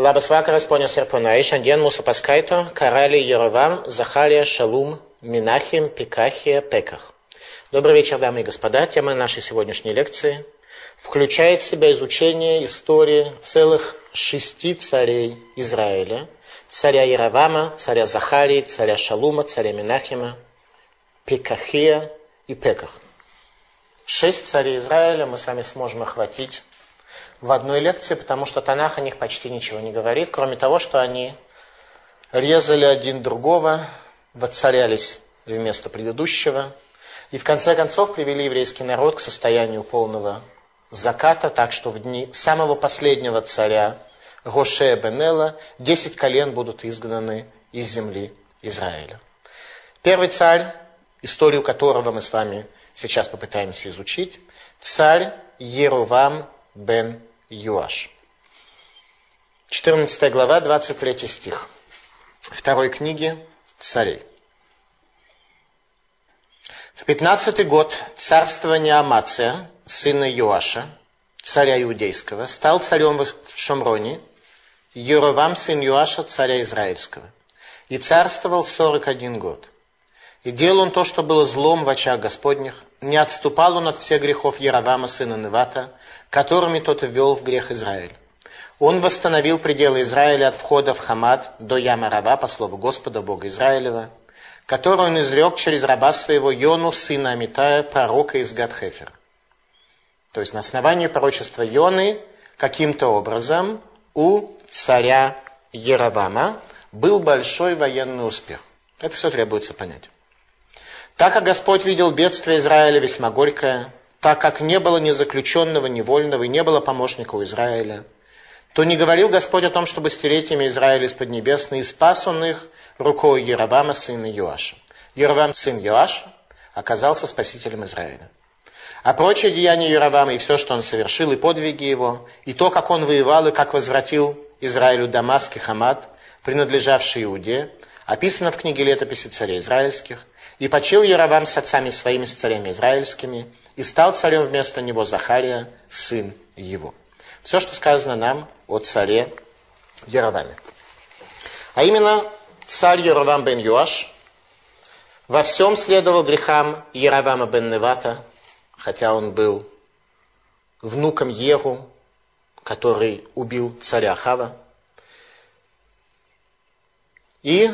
Ir ponai. Šiandien mūsų paskaito karaliai Jerovam, Захария, Шалум, Минахим, Пикахия, Пеках. Добрый вечер, дамы и господа. Тема нашей сегодняшней лекции включает в себя изучение истории целых шести царей Израиля. Царя Яровама, царя Захарии, царя Шалума, царя Минахима, Пекахия и Пеках. Шесть царей Израиля мы с вами сможем охватить в одной лекции, потому что Танах о них почти ничего не говорит, кроме того, что они резали один другого, воцарялись вместо предыдущего, и в конце концов привели еврейский народ к состоянию полного заката, так что в дни самого последнего царя Гоше Бенела десять колен будут изгнаны из земли Израиля. Первый царь, историю которого мы с вами сейчас попытаемся изучить, царь Ерувам бен Юаш. 14 глава, 23 стих. Второй книги царей. В пятнадцатый год царствования Амация, сына Юаша, царя иудейского, стал царем в Шомроне, Юровам, сын Юаша, царя израильского. И царствовал сорок один год. И делал он то, что было злом в очах Господних. Не отступал он от всех грехов Яровама, сына Невата, которыми тот ввел в грех Израиль. Он восстановил пределы Израиля от входа в Хамад до Яма Рава, по слову Господа, Бога Израилева, который он изрек через раба своего Йону, сына Амитая, пророка из Гадхефер. То есть на основании пророчества Йоны каким-то образом у царя Яровама был большой военный успех. Это все требуется понять. Так как Господь видел бедствие Израиля весьма горькое, так как не было ни заключенного, ни вольного, и не было помощника у Израиля, то не говорил Господь о том, чтобы стереть имя Израиля из Поднебесной, и спас он их рукой Яровама, сына Йоаша. Яровам, сын Йоаша, оказался спасителем Израиля. А прочие деяния Яровама и все, что он совершил, и подвиги его, и то, как он воевал, и как возвратил Израилю Дамаск и Хамад, принадлежавший Иуде, описано в книге летописи царей израильских, и почил Яровам с отцами своими, с царями израильскими, и стал царем вместо него Захария, сын его. Все, что сказано нам о царе Яроваме. А именно, царь Яровам бен Юаш во всем следовал грехам Яровама бен Невата, хотя он был внуком Егу, который убил царя Хава. И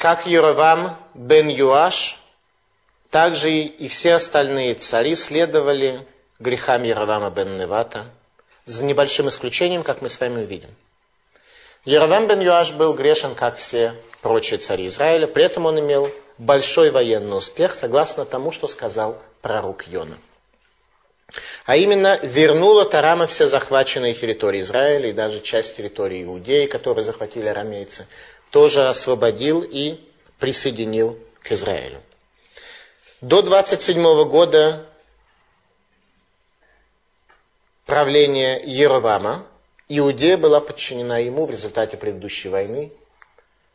как Яровам бен Юаш, также и все остальные цари следовали грехам Яровама бен Невата, за небольшим исключением, как мы с вами увидим. Яровам бен Юаш был грешен, как все прочие цари Израиля, при этом он имел большой военный успех, согласно тому, что сказал пророк Йона. А именно, вернула Тарама все захваченные территории Израиля и даже часть территории Иудеи, которые захватили арамейцы, тоже освободил и присоединил к Израилю. До 27 года правления Еровама Иудея была подчинена ему в результате предыдущей войны.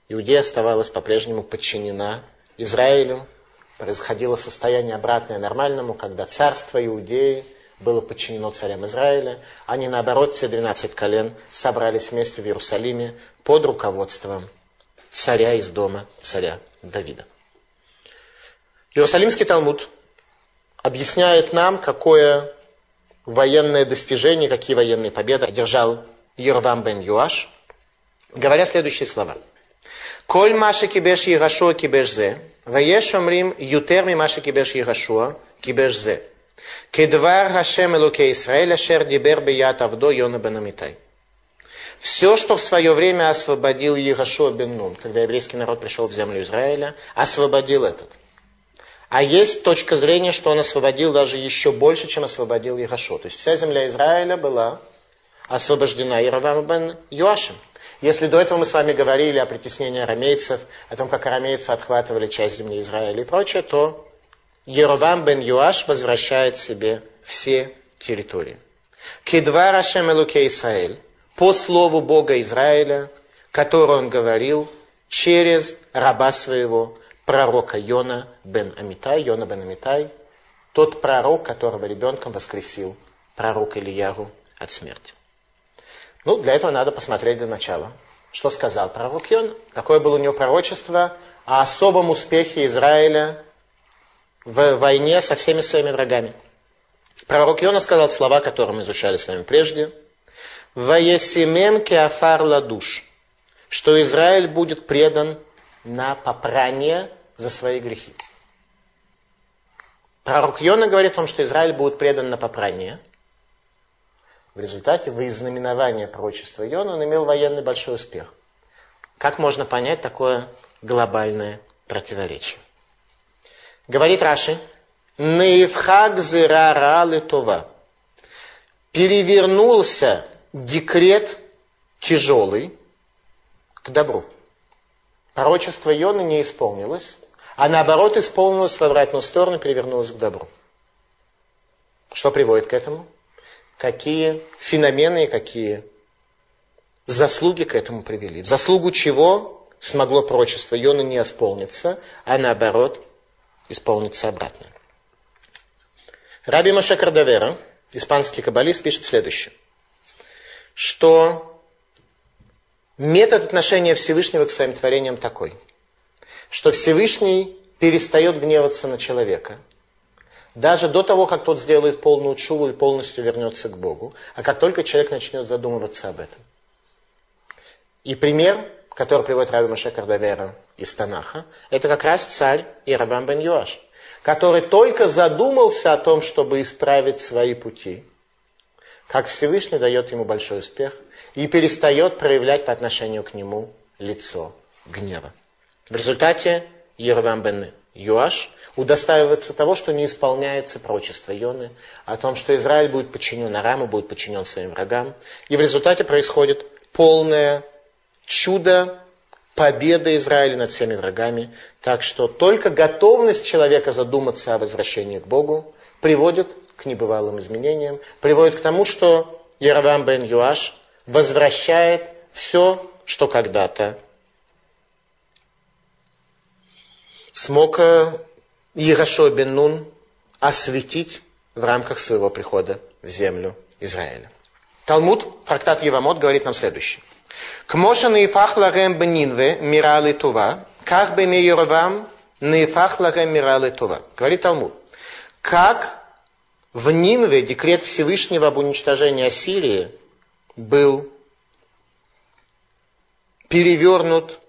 Иудея оставалась по-прежнему подчинена Израилю. Происходило состояние обратное нормальному, когда царство Иудеи было подчинено царям Израиля. Они, наоборот, все 12 колен собрались вместе в Иерусалиме под руководством царя из дома царя Давида. Иерусалимский Талмуд объясняет нам, какое военное достижение, какие военные победы одержал Йорвам бен Юаш, говоря следующие слова. Коль Маша кибеш Егашуа кибеш зе, ваеш омрим ютер ми Маша кибеш Егашуа кибеш зе. Кедвар Хашем Элуке Исраэль, ашер дибер бият авдо Йона бен Амитай. Все, что в свое время освободил Егошуа бен Нун, когда еврейский народ пришел в землю Израиля, освободил этот. А есть точка зрения, что он освободил даже еще больше, чем освободил Егошуа. То есть вся земля Израиля была освобождена Яровам бен Юашем. Если до этого мы с вами говорили о притеснении арамейцев, о том, как арамейцы отхватывали часть земли Израиля и прочее, то Еровам бен Юаш возвращает себе все территории. Кедва Рашем Элуке Исраэль по слову Бога Израиля, который он говорил через раба своего, пророка Йона бен Амитай, Йона бен Амитай, тот пророк, которого ребенком воскресил пророк Ильяру от смерти. Ну, для этого надо посмотреть для начала, что сказал пророк Йон, какое было у него пророчество о особом успехе Израиля в войне со всеми своими врагами. Пророк Йона сказал слова, которые мы изучали с вами прежде. «Ваесимем кеафар ладуш», что Израиль будет предан на попрание за свои грехи. Пророк Йона говорит о том, что Израиль будет предан на попрание. В результате выизнаменования пророчества Йона он имел военный большой успех. Как можно понять такое глобальное противоречие? Говорит Раши, Нейфхак зирара литова. Перевернулся декрет тяжелый к добру. Пророчество Йоны не исполнилось, а наоборот исполнилось в обратную сторону, перевернулось к добру. Что приводит к этому? Какие феномены и какие заслуги к этому привели? В заслугу чего смогло пророчество Йоны не исполниться, а наоборот исполниться обратно? Раби Моше Кардавера, испанский каббалист, пишет следующее, что метод отношения Всевышнего к своим творениям такой, что Всевышний перестает гневаться на человека, даже до того, как тот сделает полную чуву и полностью вернется к Богу, а как только человек начнет задумываться об этом. И пример, который приводит Раби Моше Кардавера из Танаха, это как раз царь Иерабам бен Юаш который только задумался о том, чтобы исправить свои пути, как Всевышний дает ему большой успех и перестает проявлять по отношению к нему лицо гнева. В результате Ервам бен Юаш удостаивается того, что не исполняется прочество Йоны, о том, что Израиль будет подчинен Араму, будет подчинен своим врагам. И в результате происходит полное чудо победа Израиля над всеми врагами. Так что только готовность человека задуматься о возвращении к Богу приводит к небывалым изменениям, приводит к тому, что Яровам бен Юаш возвращает все, что когда-то смог э, Ярошо бен Нун осветить в рамках своего прихода в землю Израиля. Талмуд, Фрактат Евамот, говорит нам следующее. К Кмоша наифах ларем бнинве миралы тува, как бы ми Яровам наифах ларем миралы тува. Говорит Талмуд. Как в Нинве декрет Всевышнего об уничтожении Ассирии был перевернут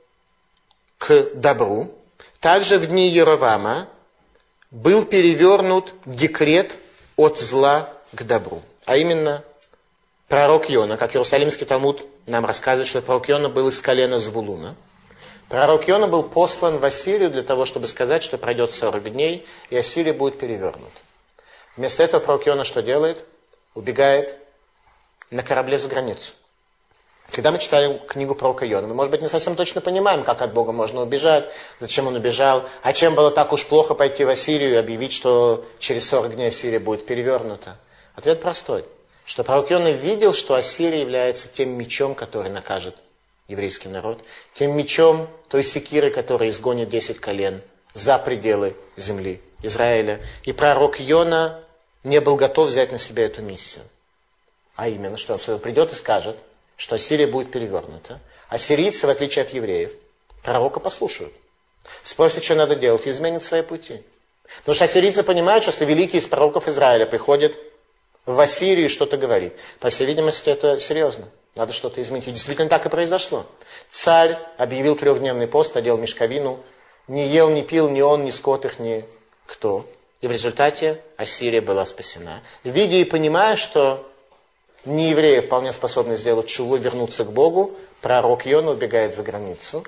к добру, также в дни Яровама был перевернут декрет от зла к добру. А именно, пророк Йона, как Иерусалимский Талмуд нам рассказывает, что пророк Йона был из колена Звулуна. Пророк Йона был послан в Ассирию для того, чтобы сказать, что пройдет 40 дней, и Ассирия будет перевернут. Вместо этого пророк Йона что делает? Убегает на корабле за границу. Когда мы читаем книгу пророка Йона, мы, может быть, не совсем точно понимаем, как от Бога можно убежать, зачем он убежал, а чем было так уж плохо пойти в Ассирию и объявить, что через 40 дней Ассирия будет перевернута. Ответ простой что пророк Йона видел, что Ассирия является тем мечом, который накажет еврейский народ, тем мечом той секиры, который изгонит десять колен за пределы земли Израиля. И пророк Йона не был готов взять на себя эту миссию. А именно, что он придет и скажет, что Ассирия будет перевернута. А сирийцы, в отличие от евреев, пророка послушают. Спросят, что надо делать, и изменят свои пути. Потому что ассирийцы понимают, что если великий из пророков Израиля приходит в Ассирии что-то говорит. По всей видимости, это серьезно. Надо что-то изменить. И действительно так и произошло. Царь объявил трехдневный пост, одел мешковину, не ел, не пил ни он, ни скот их, ни кто. И в результате Ассирия была спасена. Видя и понимая, что не евреи вполне способны сделать чулу, вернуться к Богу, пророк Йона убегает за границу,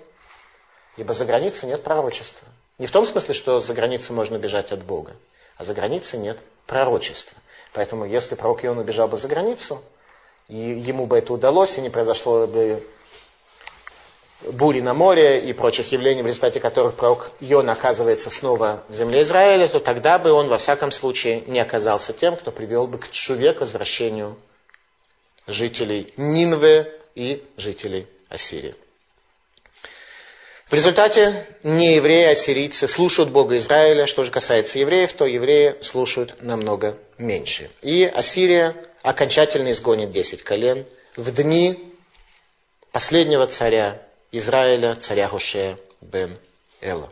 ибо за границей нет пророчества. Не в том смысле, что за границу можно бежать от Бога, а за границей нет пророчества. Поэтому если пророк Ион убежал бы за границу, и ему бы это удалось, и не произошло бы бури на море и прочих явлений, в результате которых пророк Ион оказывается снова в земле Израиля, то тогда бы он во всяком случае не оказался тем, кто привел бы к чуве, к возвращению жителей Нинвы и жителей Ассирии. В результате не евреи, а сирийцы слушают Бога Израиля. Что же касается евреев, то евреи слушают намного меньше. И Ассирия окончательно изгонит десять колен в дни последнего царя Израиля, царя Хушея бен Эла.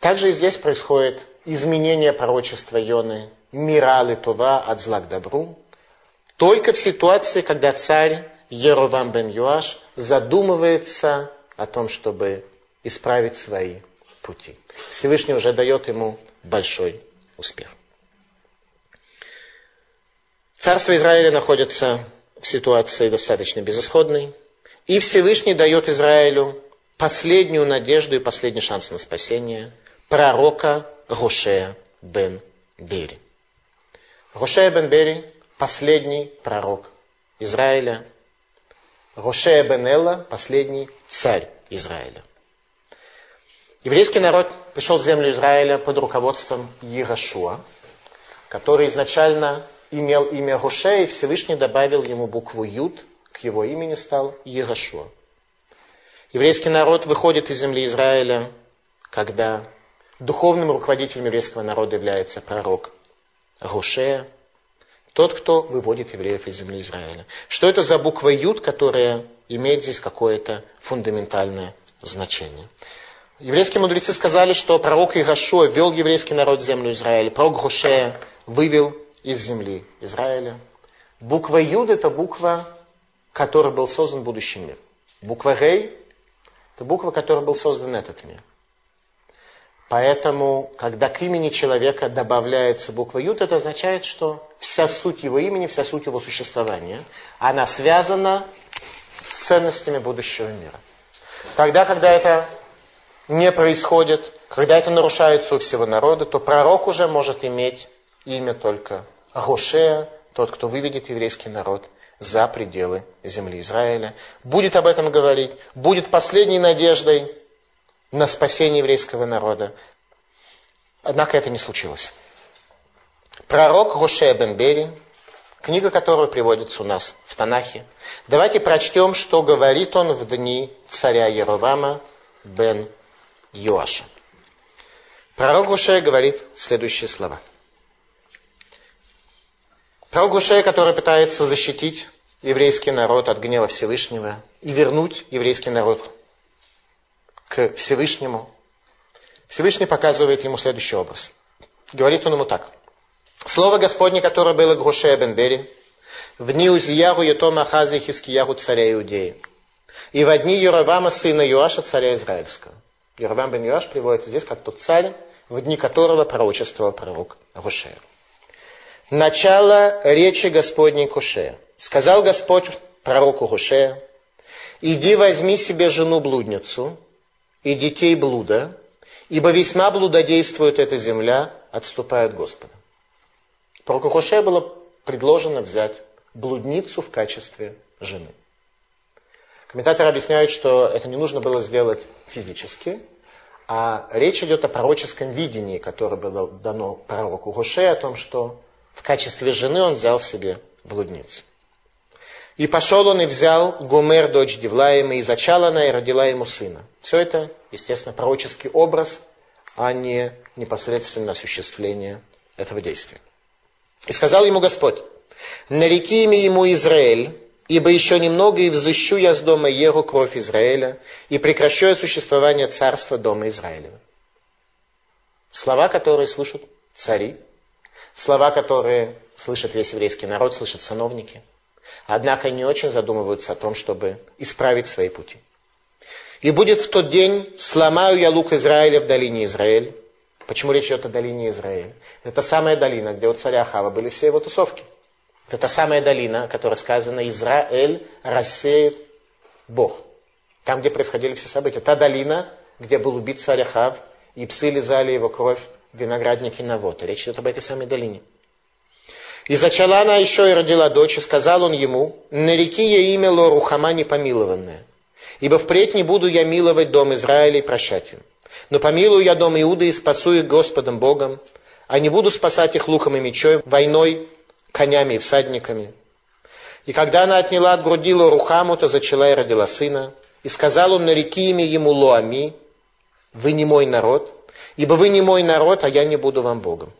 Также и здесь происходит изменение пророчества Йоны, мира Това от зла к добру, только в ситуации, когда царь Еровам бен Юаш задумывается о том, чтобы исправить свои пути. Всевышний уже дает ему большой успех. Царство Израиля находится в ситуации достаточно безысходной, и Всевышний дает Израилю последнюю надежду и последний шанс на спасение пророка Гошея бен Бери. Гошея бен Бери – последний пророк Израиля. Гошея бен Элла – последний царь Израиля. Еврейский народ пришел в землю Израиля под руководством Иерошуа, который изначально имел имя Гоше, и Всевышний добавил ему букву Юд, к его имени стал Иерошуа. Еврейский народ выходит из земли Израиля, когда духовным руководителем еврейского народа является пророк Гошея, тот, кто выводит евреев из земли Израиля. Что это за буква Юд, которая имеет здесь какое-то фундаментальное значение? Еврейские мудрецы сказали, что пророк Игашуа вел еврейский народ в землю Израиля. Пророк Гошея вывел из земли Израиля. Буква Юд – это буква, которой был создан будущий мир. Буква Рей – это буква, которой был создан этот мир. Поэтому, когда к имени человека добавляется буква Юд, это означает, что вся суть его имени, вся суть его существования, она связана с ценностями будущего мира. Тогда, когда это не происходит, когда это нарушается у всего народа, то пророк уже может иметь имя только Гошея, тот, кто выведет еврейский народ за пределы земли Израиля. Будет об этом говорить, будет последней надеждой на спасение еврейского народа. Однако это не случилось. Пророк Гошея бен Бери, книга которого приводится у нас в Танахе. Давайте прочтем, что говорит он в дни царя Еровама бен Йоаша. Пророк Гушея говорит следующие слова. Пророк Гушея, который пытается защитить еврейский народ от гнева Всевышнего и вернуть еврейский народ к Всевышнему, Всевышний показывает ему следующий образ. Говорит он ему так. Слово Господне, которое было Гушея Бенбери, в дни Узиягу Етома Ахази Хискиягу царя Иудеи, и в дни Юравама сына Юаша царя Израильского. Ервам бен Юаш приводится здесь как тот царь, в дни которого пророчествовал пророк Гошея. Начало речи Господней Кушея. Сказал Господь пророку Гошея, иди возьми себе жену-блудницу и детей блуда, ибо весьма блудодействует эта земля, отступая от Господа. Пророку Гошея было предложено взять блудницу в качестве жены. Комментаторы объясняют, что это не нужно было сделать физически, а речь идет о пророческом видении, которое было дано пророку Гуше, о том, что в качестве жены он взял себе блудницу. И пошел он и взял Гумер, дочь Девлаема, и зачала она, и родила ему сына. Все это, естественно, пророческий образ, а не непосредственно осуществление этого действия. И сказал ему Господь, нареки имя ему Израиль, Ибо еще немного и взыщу я с дома Егу кровь Израиля, и прекращу я существование царства дома Израилева. Слова, которые слышат цари, слова, которые слышит весь еврейский народ, слышат сановники, однако не очень задумываются о том, чтобы исправить свои пути. И будет в тот день, сломаю я лук Израиля в долине Израиль. Почему речь идет о долине Израиля? Это самая долина, где у царя Ахава были все его тусовки. Это та самая долина, которая сказана Израиль рассеет Бог. Там, где происходили все события. Та долина, где был убит царь Ахав, и псы лизали его кровь в винограднике Навота. Речь идет об этой самой долине. И зачала она еще и родила дочь, и сказал он ему, нареки я имя Лорухама непомилованное, ибо впредь не буду я миловать дом Израиля и прощать им. Но помилую я дом Иуды и спасу их Господом Богом, а не буду спасать их луком и мечой, войной конями и всадниками. И когда она отняла от груди Рухаму, то зачала и родила сына. И сказал он, нареки имя ему Лоами, вы не мой народ, ибо вы не мой народ, а я не буду вам Богом.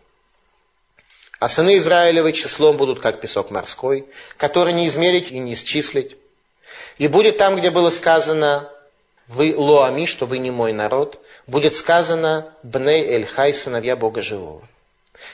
А сыны Израилевы числом будут, как песок морской, который не измерить и не исчислить. И будет там, где было сказано, вы лоами, что вы не мой народ, будет сказано, бней эль хай, сыновья Бога живого.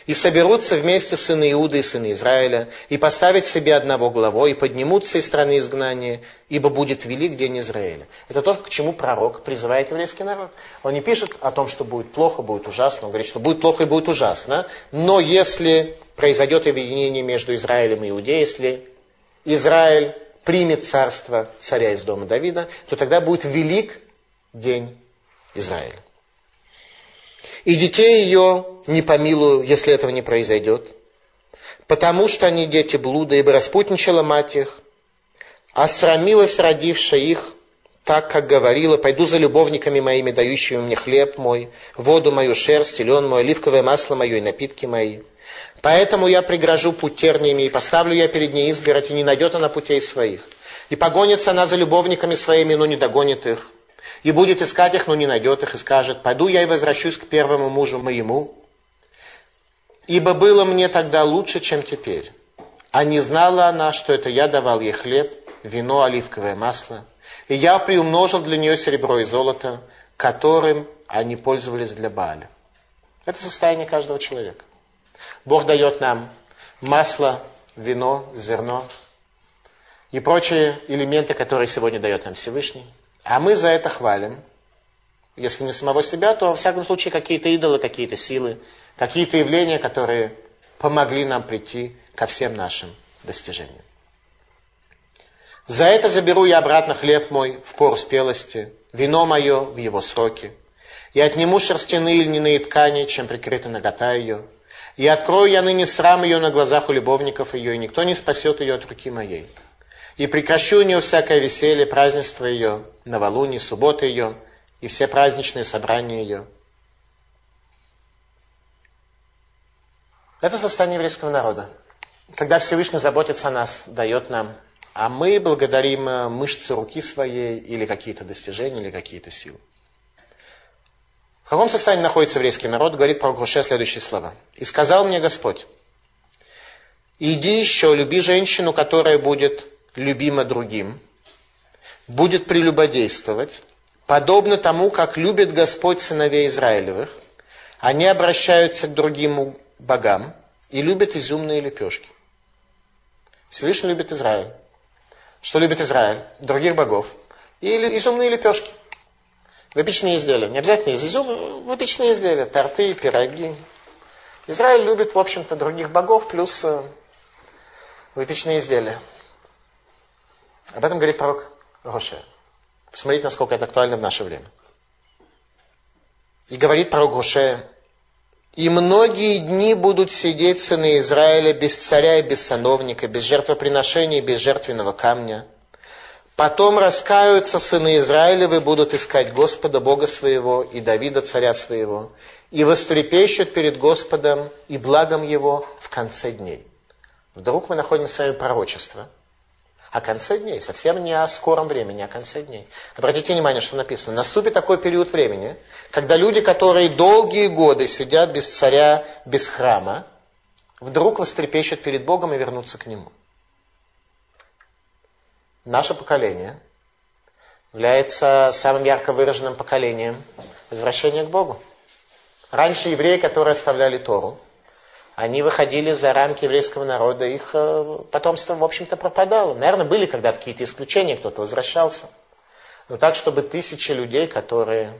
И соберутся вместе сыны Иуды и сыны Израиля, и поставят себе одного главой, и поднимутся из страны изгнания, ибо будет велик день Израиля. Это то, к чему пророк призывает еврейский народ. Он не пишет о том, что будет плохо, будет ужасно. Он говорит, что будет плохо и будет ужасно. Но если произойдет объединение между Израилем и Иудеей, если Израиль примет царство царя из дома Давида, то тогда будет велик день Израиля. И детей ее не помилую, если этого не произойдет, потому что они дети блуда, ибо распутничала мать их, а срамилась родившая их, так, как говорила, пойду за любовниками моими, дающими мне хлеб мой, воду мою, шерсть, лен мой, оливковое масло мое и напитки мои. Поэтому я пригрожу путь терниями, и поставлю я перед ней изгородь, и не найдет она путей своих. И погонится она за любовниками своими, но не догонит их. И будет искать их, но не найдет их, и скажет, пойду я и возвращусь к первому мужу моему, ибо было мне тогда лучше, чем теперь. А не знала она, что это я давал ей хлеб, вино, оливковое масло, и я приумножил для нее серебро и золото, которым они пользовались для Бааля. Это состояние каждого человека. Бог дает нам масло, вино, зерно и прочие элементы, которые сегодня дает нам Всевышний. А мы за это хвалим. Если не самого себя, то во всяком случае какие-то идолы, какие-то силы, какие-то явления, которые помогли нам прийти ко всем нашим достижениям. За это заберу я обратно хлеб мой в пору спелости, вино мое в его сроки. И отниму шерстяные льняные ткани, чем прикрыта нагота ее. И открою я ныне срам ее на глазах у любовников ее, и никто не спасет ее от руки моей и прекращу у нее всякое веселье, празднество ее, новолуние, субботы ее и все праздничные собрания ее. Это состояние еврейского народа. Когда Всевышний заботится о нас, дает нам, а мы благодарим э, мышцы руки своей или какие-то достижения, или какие-то силы. В каком состоянии находится еврейский народ, говорит про Груше следующие слова. «И сказал мне Господь, иди еще, люби женщину, которая будет любимо другим, будет прелюбодействовать, подобно тому, как любит Господь сыновей Израилевых, они обращаются к другим богам и любят изюмные лепешки. Всевышний любит Израиль. Что любит Израиль? Других богов. И изюмные лепешки. Выпечные изделия. Не обязательно из изюма, выпечные изделия. Торты, пироги. Израиль любит, в общем-то, других богов плюс э, выпечные изделия. Об этом говорит пророк Роше. Посмотрите, насколько это актуально в наше время. И говорит пророк Роше, и многие дни будут сидеть сыны Израиля без царя и без сановника, без жертвоприношения и без жертвенного камня. Потом раскаются сыны Израилевы, будут искать Господа, Бога своего, и Давида, царя своего, и вострепещут перед Господом и благом Его в конце дней. Вдруг мы находим свое пророчество – о конце дней, совсем не о скором времени, о конце дней. Обратите внимание, что написано. Наступит такой период времени, когда люди, которые долгие годы сидят без царя, без храма, вдруг вострепещут перед Богом и вернутся к Нему. Наше поколение является самым ярко выраженным поколением возвращения к Богу. Раньше евреи, которые оставляли Тору, они выходили за рамки еврейского народа, их э, потомство, в общем-то, пропадало. Наверное, были когда-то какие-то исключения, кто-то возвращался. Но так, чтобы тысячи людей, которые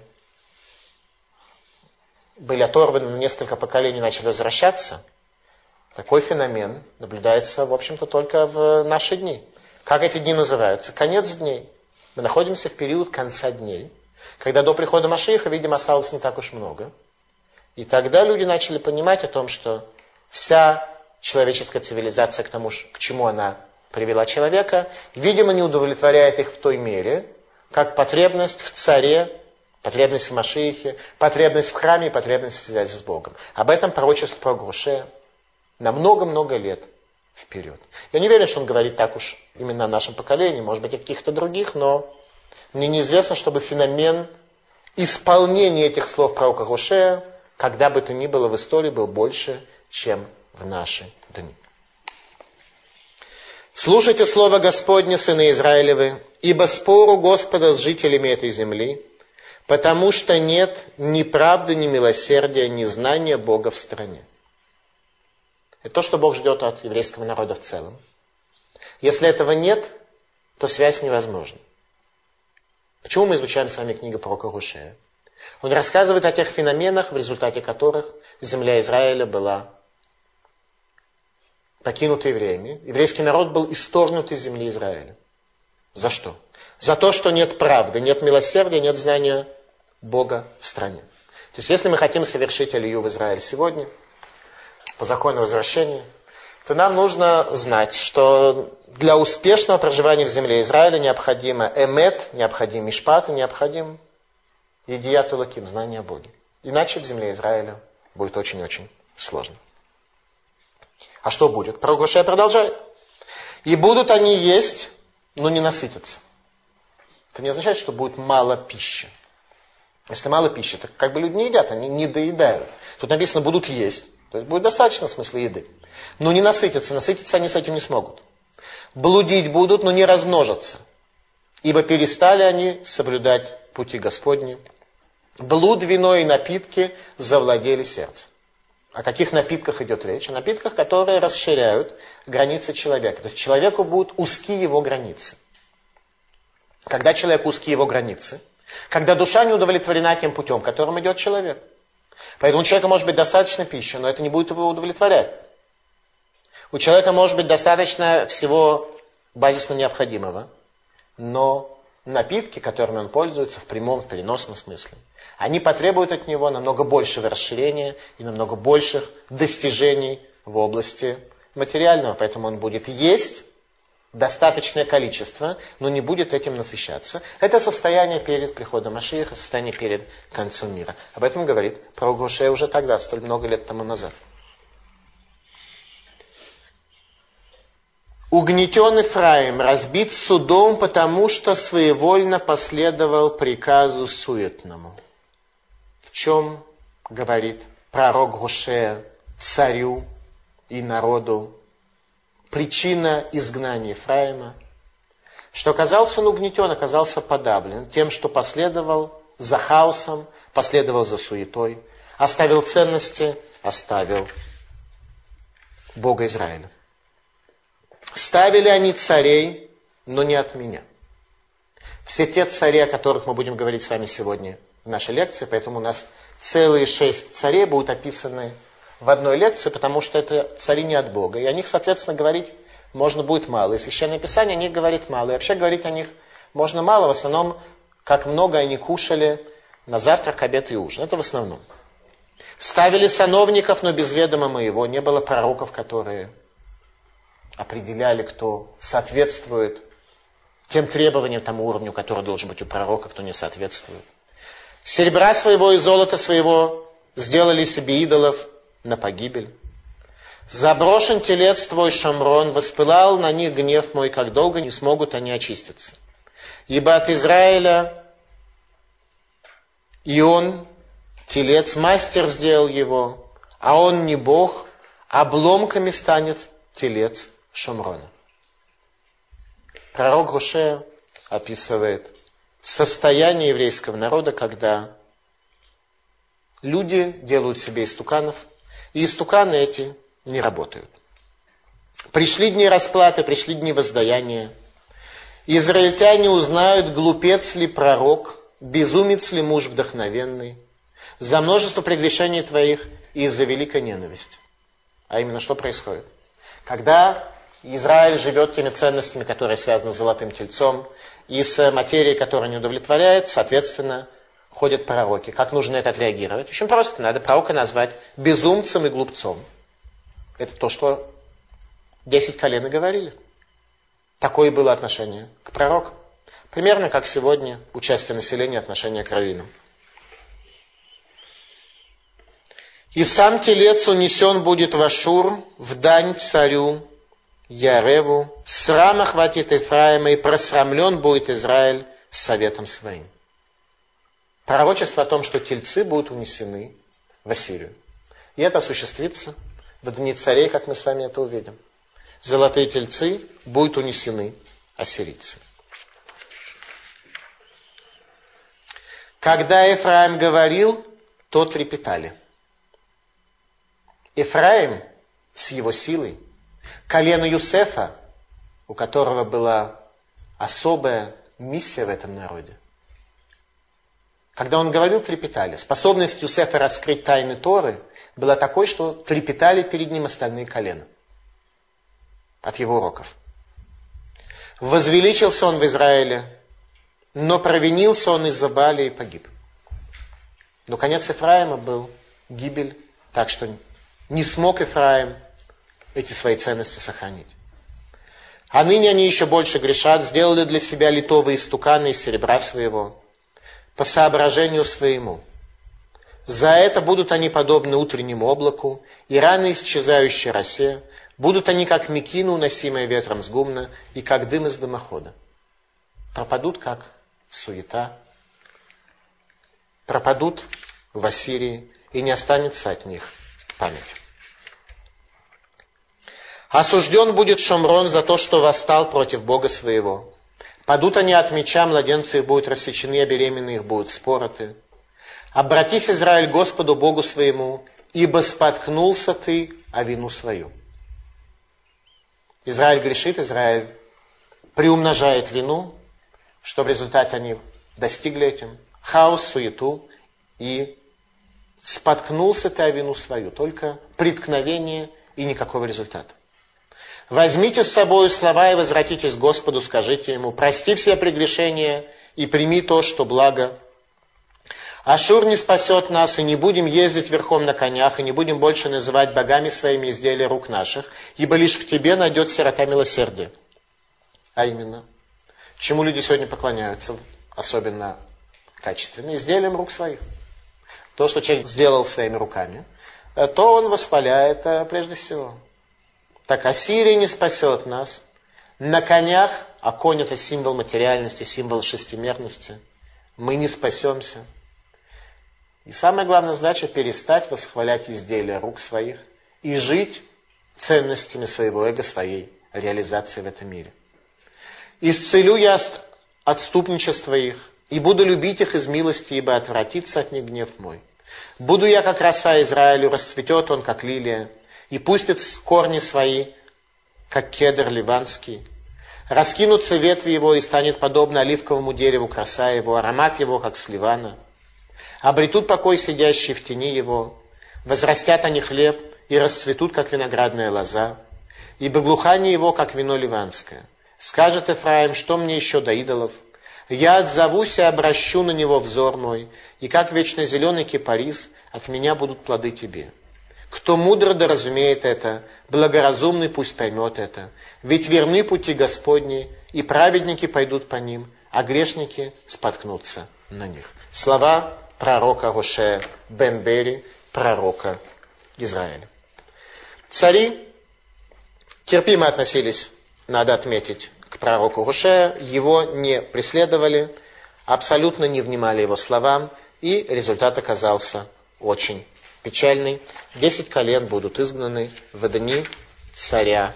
были оторваны на несколько поколений, начали возвращаться, такой феномен наблюдается, в общем-то, только в наши дни. Как эти дни называются? Конец дней. Мы находимся в период конца дней, когда до прихода Машииха, видимо, осталось не так уж много. И тогда люди начали понимать о том, что вся человеческая цивилизация к тому, к чему она привела человека, видимо, не удовлетворяет их в той мере, как потребность в царе, потребность в Машиихе, потребность в храме и потребность в связи с Богом. Об этом пророчество про Груше на много-много лет вперед. Я не верю, что он говорит так уж именно о нашем поколении, может быть, о каких-то других, но мне неизвестно, чтобы феномен исполнения этих слов пророка Грушея, когда бы то ни было в истории, был больше, чем в наши дни. Слушайте слово Господне, сыны Израилевы, ибо спору Господа с жителями этой земли, потому что нет ни правды, ни милосердия, ни знания Бога в стране. Это то, что Бог ждет от еврейского народа в целом. Если этого нет, то связь невозможна. Почему мы изучаем с вами книгу пророка Гушея? Он рассказывает о тех феноменах, в результате которых земля Израиля была покинута евреями. Еврейский народ был исторгнут из земли Израиля. За что? За то, что нет правды, нет милосердия, нет знания Бога в стране. То есть, если мы хотим совершить Алию в Израиль сегодня, по закону возвращения, то нам нужно знать, что для успешного проживания в земле Израиля необходимо эмет, необходим мишпат, необходим едият лаким, знание о Боге. Иначе в земле Израиля будет очень-очень сложно. А что будет? Пророк продолжает. И будут они есть, но не насытятся. Это не означает, что будет мало пищи. Если мало пищи, так как бы люди не едят, они не доедают. Тут написано, будут есть. То есть будет достаточно в смысле еды. Но не насытятся. Насытиться они с этим не смогут. Блудить будут, но не размножатся. Ибо перестали они соблюдать пути Господни. Блуд, вино и напитки завладели сердцем. О каких напитках идет речь? О напитках, которые расширяют границы человека. То есть человеку будут узки его границы. Когда человек узкие его границы, когда душа не удовлетворена тем путем, которым идет человек. Поэтому у человека может быть достаточно пищи, но это не будет его удовлетворять. У человека может быть достаточно всего базисно необходимого, но напитки, которыми он пользуется в прямом, в переносном смысле, они потребуют от него намного большего расширения и намного больших достижений в области материального. Поэтому он будет есть достаточное количество, но не будет этим насыщаться. Это состояние перед приходом Машииха, состояние перед концом мира. Об этом говорит про Гошея уже тогда, столь много лет тому назад. Угнетен Ифраим, разбит судом, потому что своевольно последовал приказу суетному в чем говорит пророк Гушея царю и народу причина изгнания Ефраима, что оказался он угнетен, оказался подавлен тем, что последовал за хаосом, последовал за суетой, оставил ценности, оставил Бога Израиля. Ставили они царей, но не от меня. Все те цари, о которых мы будем говорить с вами сегодня – в нашей лекции, поэтому у нас целые шесть царей будут описаны в одной лекции, потому что это цари не от Бога. И о них, соответственно, говорить можно будет мало. И Священное Писание о них говорит мало. И вообще говорить о них можно мало, в основном, как много они кушали на завтрак, обед и ужин. Это в основном. Ставили сановников, но без ведома моего. Не было пророков, которые определяли, кто соответствует тем требованиям, тому уровню, который должен быть у пророка, кто не соответствует. Серебра своего и золота своего сделали себе идолов на погибель. Заброшен телец твой, Шамрон, воспылал на них гнев мой, как долго не смогут они очиститься. Ибо от Израиля и он, телец, мастер сделал его, а он не Бог, обломками станет телец Шамрона. Пророк Гушея описывает состояние еврейского народа, когда люди делают себе истуканов, и истуканы эти не работают. Пришли дни расплаты, пришли дни воздаяния. Израильтяне узнают, глупец ли пророк, безумец ли муж вдохновенный, за множество прегрешений твоих и за великой ненависти. А именно, что происходит? Когда Израиль живет теми ценностями, которые связаны с золотым тельцом, и с материей, которая не удовлетворяет, соответственно, ходят пророки. Как нужно это отреагировать? Очень просто. Надо пророка назвать безумцем и глупцом. Это то, что десять колен говорили. Такое было отношение к пророкам. Примерно как сегодня участие населения отношение к раввинам. И сам телец унесен будет в Ашур, в дань царю Яреву, срама хватит Ефраима, и просрамлен будет Израиль советом своим. Пророчество о том, что тельцы будут унесены в Ассирию. И это осуществится в дни царей, как мы с вами это увидим. Золотые тельцы будут унесены ассирийцы. Когда Ефраим говорил, то трепетали. Ефраим с его силой, колено Юсефа, у которого была особая миссия в этом народе. Когда он говорил, трепетали. Способность Юсефа раскрыть тайны Торы была такой, что трепетали перед ним остальные колена от его уроков. Возвеличился он в Израиле, но провинился он из-за Бали и погиб. Но конец Ефраима был гибель, так что не смог Ефраим эти свои ценности сохранить. А ныне они еще больше грешат, сделали для себя литовые стуканы из серебра своего, по соображению своему. За это будут они подобны утреннему облаку и рано исчезающей росе, будут они как мекина, уносимая ветром с гумна, и как дым из дымохода. Пропадут, как суета, пропадут в Ассирии, и не останется от них память. Осужден будет Шомрон за то, что восстал против Бога своего. Падут они от меча, младенцы их будут рассечены, а беременные их будут спороты. Обратись, Израиль, Господу Богу своему, ибо споткнулся ты о вину свою. Израиль грешит, Израиль приумножает вину, что в результате они достигли этим. Хаос, суету и споткнулся ты о вину свою. Только преткновение и никакого результата. Возьмите с собой слова и возвратитесь к Господу, скажите Ему, прости все прегрешения и прими то, что благо. Ашур не спасет нас, и не будем ездить верхом на конях, и не будем больше называть богами своими изделия рук наших, ибо лишь в тебе найдет сирота милосердие. А именно, чему люди сегодня поклоняются, особенно качественно, изделиям рук своих. То, что человек сделал своими руками, то он воспаляет э, прежде всего. Так Ассирия не спасет нас. На конях, а конь это символ материальности, символ шестимерности. Мы не спасемся. И самая главная задача перестать восхвалять изделия рук своих и жить ценностями своего эго, своей реализации в этом мире. Исцелю я отступничество их, и буду любить их из милости, ибо отвратится от них гнев мой. Буду я, как роса Израилю, расцветет он, как лилия, и пустит корни свои, как кедр ливанский. Раскинутся ветви его, и станет подобно оливковому дереву краса его, аромат его, как с ливана. Обретут покой сидящие в тени его, возрастят они хлеб, и расцветут, как виноградная лоза, ибо глухание его, как вино ливанское. Скажет Эфраим, что мне еще до идолов? Я отзовусь и обращу на него взор мой, и как вечно зеленый кипарис, от меня будут плоды тебе. Кто мудро да разумеет это, благоразумный пусть поймет это. Ведь верны пути Господни, и праведники пойдут по ним, а грешники споткнутся на них. Слова пророка Роше Бен пророка Израиля. Цари терпимо относились, надо отметить, к пророку Роше, его не преследовали, абсолютно не внимали его словам, и результат оказался очень печальный. Десять колен будут изгнаны в дни царя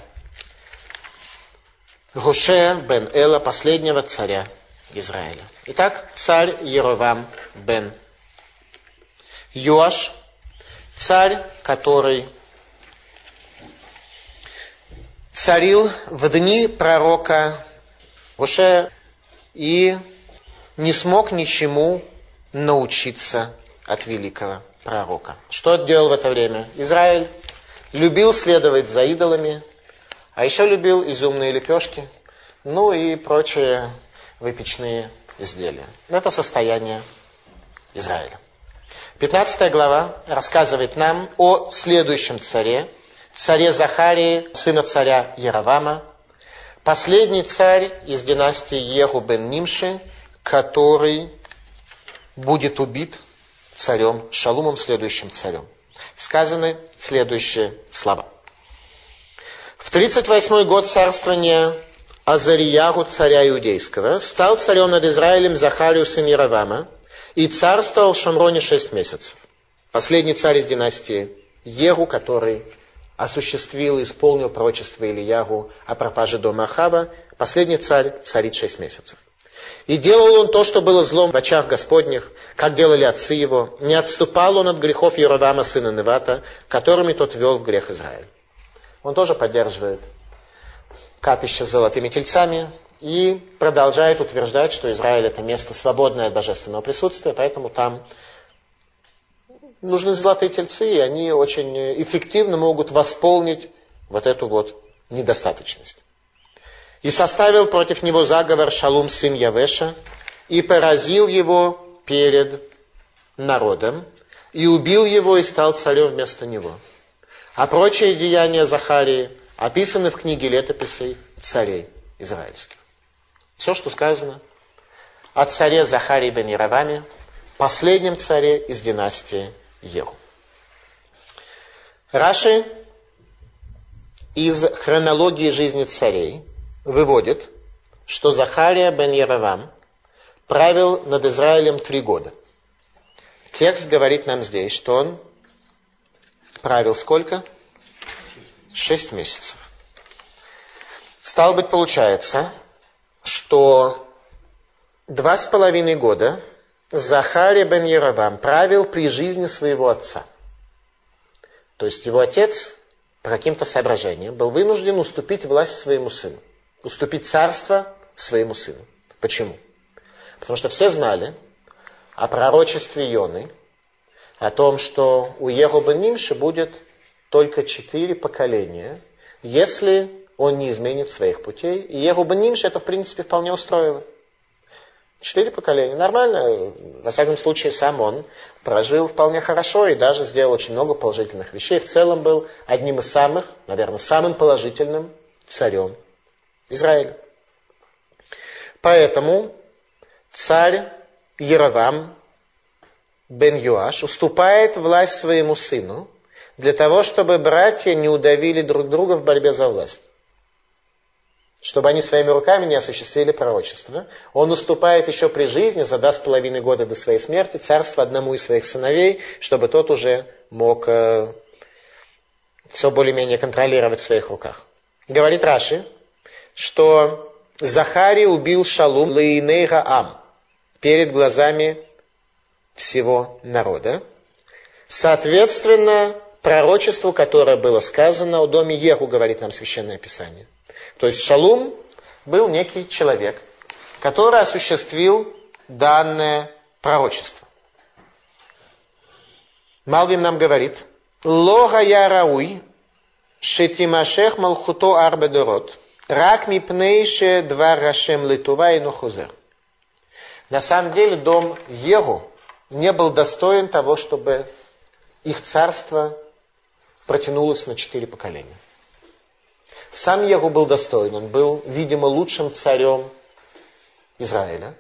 Гуше бен Эла, последнего царя Израиля. Итак, царь Еровам бен Юаш, царь, который царил в дни пророка Гуше и не смог ничему научиться от великого пророка. Что делал в это время? Израиль любил следовать за идолами, а еще любил изумные лепешки, ну и прочие выпечные изделия. Это состояние Израиля. 15 глава рассказывает нам о следующем царе, царе Захарии, сына царя Яровама, последний царь из династии Еху бен Нимши, который будет убит царем Шалумом, следующим царем. Сказаны следующие слова. В 38 год царствования Азариягу, царя Иудейского, стал царем над Израилем Захарию, сын Яровама, и царствовал в Шамроне шесть месяцев. Последний царь из династии Егу, который осуществил и исполнил пророчество Ильягу о пропаже дома Ахава, последний царь царит шесть месяцев. И делал он то, что было злом в очах Господних, как делали отцы его. Не отступал он от грехов Яровама, сына Невата, которыми тот вел в грех Израиль. Он тоже поддерживает капище с золотыми тельцами и продолжает утверждать, что Израиль это место свободное от божественного присутствия, поэтому там нужны золотые тельцы, и они очень эффективно могут восполнить вот эту вот недостаточность. И составил против него заговор Шалум сын Явеша, и поразил его перед народом, и убил его, и стал царем вместо него. А прочие деяния Захарии описаны в книге летописей царей израильских. Все, что сказано о царе Захарии бен Яроваме, последнем царе из династии Еху. Раши из хронологии жизни царей выводит, что Захария бен Яровам правил над Израилем три года. Текст говорит нам здесь, что он правил сколько? Шесть месяцев. Стало быть, получается, что два с половиной года Захария бен Яровам правил при жизни своего отца. То есть его отец по каким-то соображениям был вынужден уступить власть своему сыну уступить царство своему сыну. Почему? Потому что все знали о пророчестве Йоны, о том, что у Ехоба Нимши будет только четыре поколения, если он не изменит своих путей. И Ехоба Нимши это, в принципе, вполне устроило. Четыре поколения. Нормально. Во всяком случае, сам он прожил вполне хорошо и даже сделал очень много положительных вещей. В целом был одним из самых, наверное, самым положительным царем Израиля. Поэтому царь Яровам бен Юаш уступает власть своему сыну для того, чтобы братья не удавили друг друга в борьбе за власть. Чтобы они своими руками не осуществили пророчество. Он уступает еще при жизни, за два с половиной года до своей смерти, царство одному из своих сыновей, чтобы тот уже мог э, все более-менее контролировать в своих руках. Говорит Раши, что Захарий убил Шалум Лейнейга Ам перед глазами всего народа. Соответственно, пророчеству, которое было сказано о доме Еху, говорит нам Священное Писание. То есть Шалум был некий человек, который осуществил данное пророчество. Малвим нам говорит, Лога я рауй, шетимашех малхуто арбедорот – Рак мипнейше два рашем литува и нухузер. На самом деле дом Егу не был достоин того, чтобы их царство протянулось на четыре поколения. Сам Егу был достоин, он был, видимо, лучшим царем Израиля,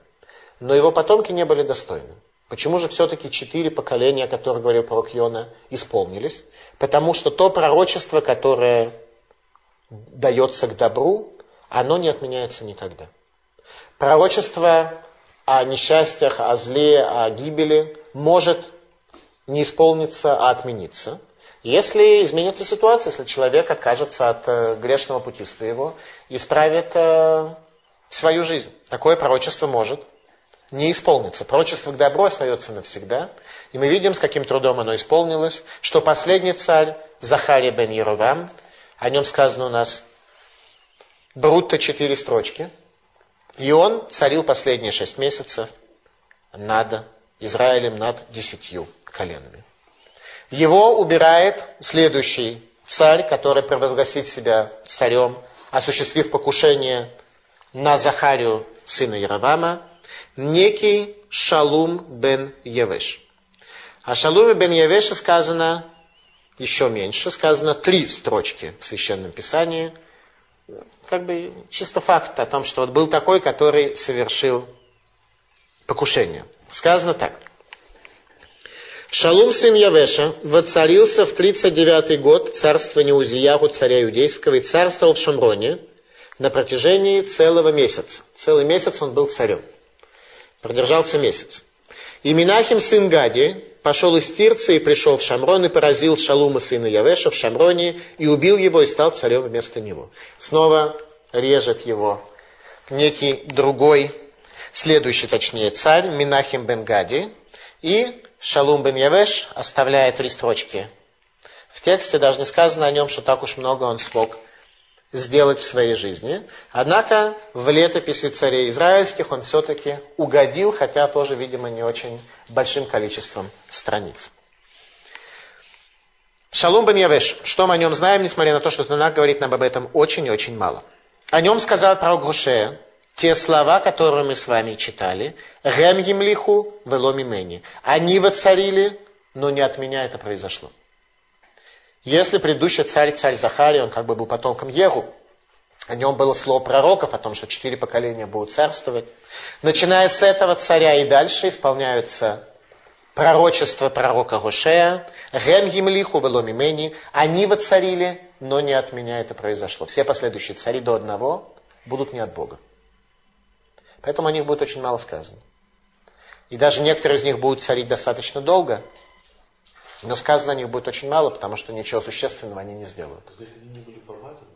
но его потомки не были достойны. Почему же все-таки четыре поколения, о которых говорил пророк Йона, исполнились? Потому что то пророчество, которое дается к добру, оно не отменяется никогда. Пророчество о несчастьях, о зле, о гибели может не исполниться, а отмениться. Если изменится ситуация, если человек откажется от э, грешного пути своего исправит э, свою жизнь, такое пророчество может не исполниться. Пророчество к добру остается навсегда. И мы видим, с каким трудом оно исполнилось, что последний царь Захария бен Яровам – о нем сказано у нас брутто четыре строчки. И он царил последние шесть месяцев над Израилем, над десятью коленами. Его убирает следующий царь, который провозгласит себя царем, осуществив покушение на Захарию, сына Яровама, некий Шалум бен Евеш. О Шалуме бен Евеше сказано еще меньше, сказано три строчки в Священном Писании. Как бы чисто факт о том, что вот был такой, который совершил покушение. Сказано так. Шалум сын Явеша воцарился в 39 год царствования Узияху, царя иудейского, и царствовал в Шамроне на протяжении целого месяца. Целый месяц он был царем. Продержался месяц. И Минахим сын Гади пошел из Тирца и пришел в Шамрон и поразил Шалума сына Явеша в Шамроне и убил его и стал царем вместо него. Снова режет его некий другой, следующий точнее царь, Минахим бен Гади, и Шалум бен Явеш оставляет три строчки. В тексте даже не сказано о нем, что так уж много он смог сделать в своей жизни. Однако в летописи царей израильских он все-таки угодил, хотя тоже, видимо, не очень большим количеством страниц. Шалум бен Явеш, что мы о нем знаем, несмотря на то, что Танак говорит нам об этом очень и очень мало. О нем сказал пророк Гушея, те слова, которые мы с вами читали, «Гем емлиху веломи мени». Они воцарили, но не от меня это произошло. Если предыдущий царь, царь Захарий, он как бы был потомком Егу, о нем было слово пророков о том, что четыре поколения будут царствовать. Начиная с этого царя и дальше исполняются пророчества пророка Гошея, Гем Емлиху Веломимени, они воцарили, но не от меня это произошло. Все последующие цари до одного будут не от Бога. Поэтому о них будет очень мало сказано. И даже некоторые из них будут царить достаточно долго, но сказано о них будет очень мало, потому что ничего существенного они не сделают. То есть они не были помазаны?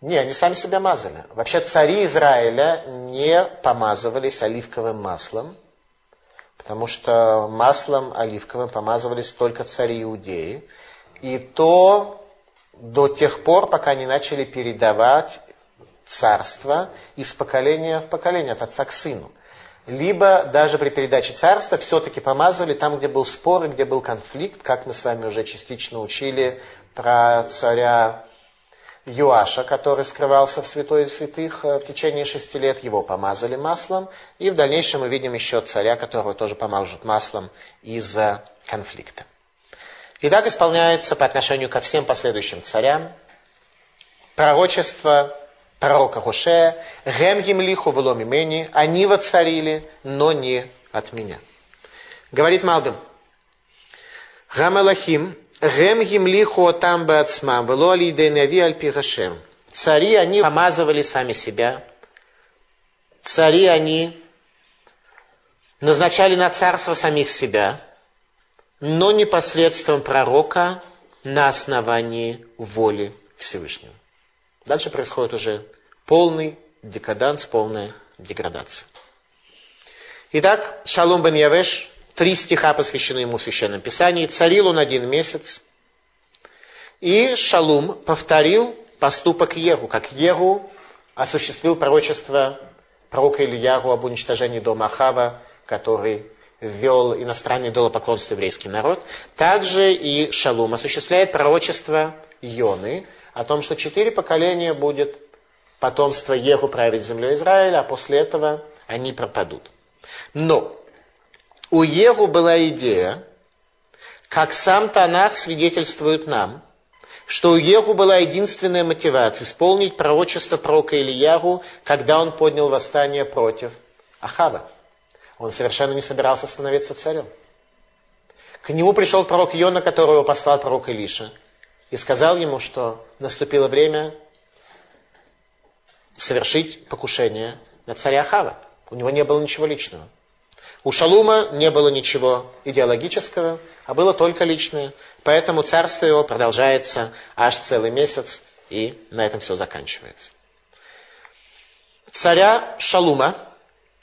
Не, они сами себя мазали. Вообще цари Израиля не помазывались оливковым маслом, потому что маслом оливковым помазывались только цари Иудеи. И то до тех пор, пока не начали передавать царство из поколения в поколение, от отца к сыну либо даже при передаче царства все-таки помазывали там, где был спор и где был конфликт, как мы с вами уже частично учили про царя Юаша, который скрывался в святой святых э, в течение шести лет, его помазали маслом, и в дальнейшем мы видим еще царя, которого тоже помажут маслом из-за конфликта. И так исполняется по отношению ко всем последующим царям пророчество пророка Хушея, «Гем емлиху веломи мени», они воцарили, но не от меня. Говорит Малбим, Гамалахим, Гем емлиху там бы отсмам, вело алидейнави альпигашем. Цари, они помазывали сами себя. Цари, они назначали на царство самих себя, но непосредством пророка на основании воли Всевышнего. Дальше происходит уже полный декаданс, полная деградация. Итак, Шалом бен Явеш, три стиха посвящены ему в Священном Писании. Царил он один месяц. И Шалум повторил поступок Егу, как Егу осуществил пророчество пророка Ильягу об уничтожении дома Ахава, который ввел иностранный долопоклонство еврейский народ. Также и Шалум осуществляет пророчество Йоны, о том, что четыре поколения будет потомство Еху править землей Израиля, а после этого они пропадут. Но у Еху была идея, как сам Танах свидетельствует нам, что у Еху была единственная мотивация исполнить пророчество пророка Ильягу, когда он поднял восстание против Ахава. Он совершенно не собирался становиться царем. К нему пришел пророк Йона, которого послал пророк Илиша и сказал ему, что наступило время совершить покушение на царя Ахава. У него не было ничего личного. У Шалума не было ничего идеологического, а было только личное. Поэтому царство его продолжается аж целый месяц, и на этом все заканчивается. Царя Шалума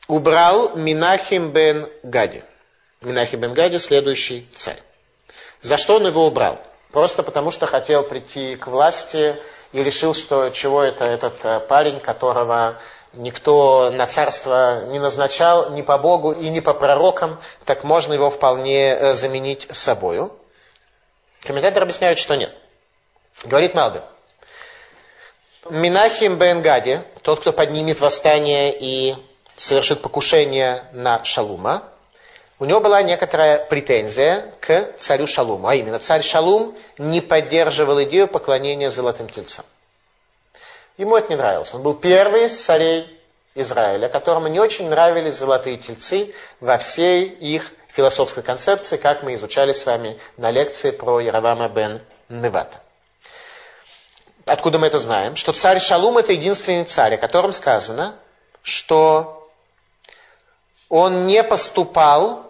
убрал Минахим бен Гади. Минахим бен Гади следующий царь. За что он его убрал? Просто потому, что хотел прийти к власти и решил, что чего это этот э, парень, которого никто на царство не назначал ни по Богу и ни по пророкам, так можно его вполне э, заменить собою. Комментаторы объясняют, что нет. Говорит Малбе. Минахим Бенгади, тот, кто поднимет восстание и совершит покушение на Шалума, у него была некоторая претензия к царю Шалуму, а именно царь Шалум не поддерживал идею поклонения золотым тельцам. Ему это не нравилось. Он был первый из царей Израиля, которому не очень нравились золотые тельцы во всей их философской концепции, как мы изучали с вами на лекции про Яровама бен Невата. Откуда мы это знаем? Что царь Шалум это единственный царь, о котором сказано, что он не поступал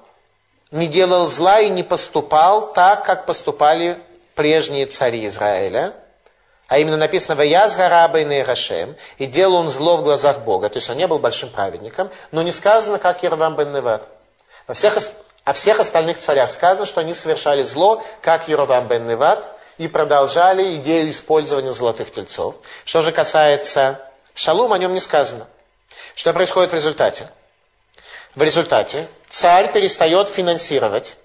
не делал зла и не поступал так, как поступали прежние цари Израиля, а именно написано «Ваяз гараба и Гашем», и делал он зло в глазах Бога, то есть он не был большим праведником, но не сказано, как Ервам бен Неват. Во всех, о всех остальных царях сказано, что они совершали зло, как Ервам бен Неват, и продолжали идею использования золотых тельцов. Что же касается Шалум, о нем не сказано. Что происходит в результате? В результате царь перестает финансировать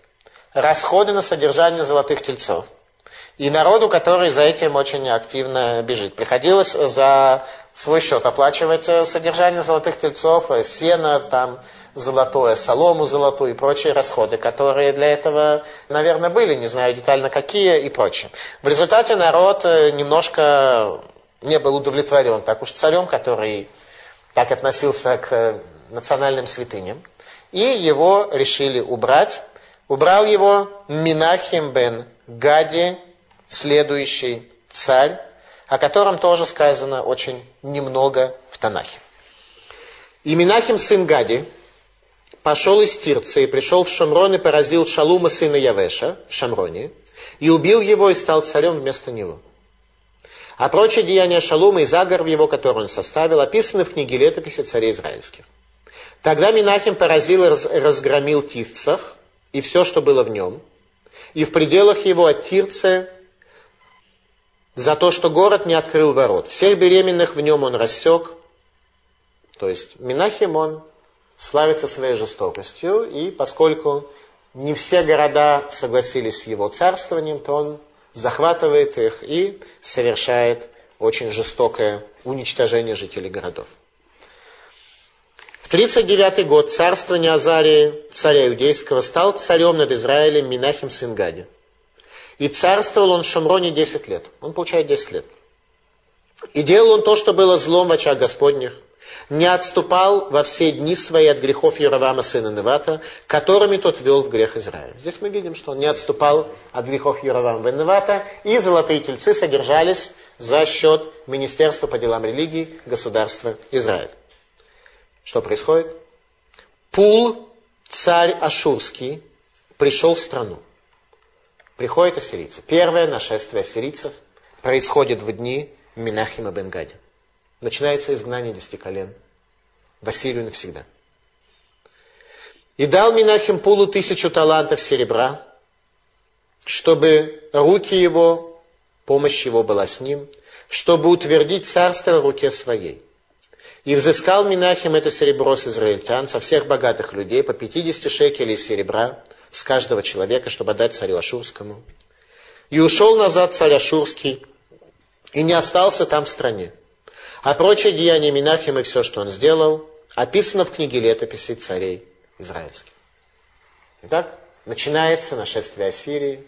расходы на содержание золотых тельцов. И народу, который за этим очень активно бежит. Приходилось за свой счет оплачивать э, содержание золотых тельцов, э, сено там золотое, солому золотую и прочие расходы, которые для этого, наверное, были, не знаю детально какие и прочее. В результате народ э, немножко не был удовлетворен так уж царем, который так относился к национальным святыням. И его решили убрать. Убрал его Минахим бен Гади, следующий царь, о котором тоже сказано очень немного в Танахе. И Минахим сын Гади пошел из Тирца и пришел в Шамрон и поразил Шалума сына Явеша в Шамроне, и убил его и стал царем вместо него. А прочие деяния Шалума и заговор его, который он составил, описаны в книге летописи царей израильских. Тогда Минахим поразил и разгромил Тивцах и все, что было в нем, и в пределах его от Тирце за то, что город не открыл ворот. Всех беременных в нем он рассек. То есть Минахим он славится своей жестокостью, и поскольку не все города согласились с его царствованием, то он захватывает их и совершает очень жестокое уничтожение жителей городов. В 39 год царствование Азарии, царя иудейского, стал царем над Израилем Минахим сын Гади. И царствовал он в Шамроне 10 лет. Он получает 10 лет. И делал он то, что было злом в очах Господних, не отступал во все дни свои от грехов Яровама, сына Невата, которыми тот вел в грех Израиля. Здесь мы видим, что он не отступал от грехов Яровама и Невата, и золотые тельцы содержались за счет Министерства по делам религии государства Израиль. Что происходит? Пул, царь Ашурский, пришел в страну. Приходят ассирийцы. Первое нашествие ассирийцев происходит в дни Минахима Бенгади. Начинается изгнание десяти колен в Ассирию навсегда. И дал Минахим Пулу тысячу талантов серебра, чтобы руки его, помощь его была с ним, чтобы утвердить царство в руке своей. И взыскал Минахим это серебро с израильтян, со всех богатых людей, по 50 шекелей серебра с каждого человека, чтобы отдать царю Ашурскому. И ушел назад царь Ашурский, и не остался там в стране. А прочие деяния Минахим и все, что он сделал, описано в книге летописей царей израильских. Итак, начинается нашествие Ассирии,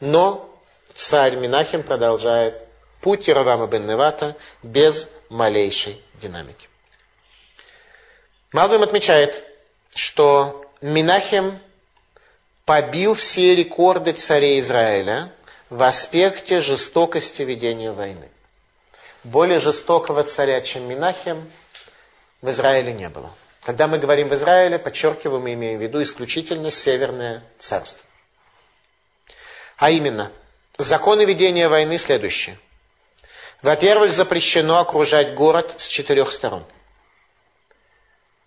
но царь Минахим продолжает путь Яровама бен Невата без малейшей динамики. Малбим отмечает, что Минахим побил все рекорды царей Израиля в аспекте жестокости ведения войны. Более жестокого царя, чем Минахем, в Израиле не было. Когда мы говорим в Израиле, подчеркиваем, мы имеем в виду исключительно Северное царство. А именно, законы ведения войны следующие. Во-первых, запрещено окружать город с четырех сторон.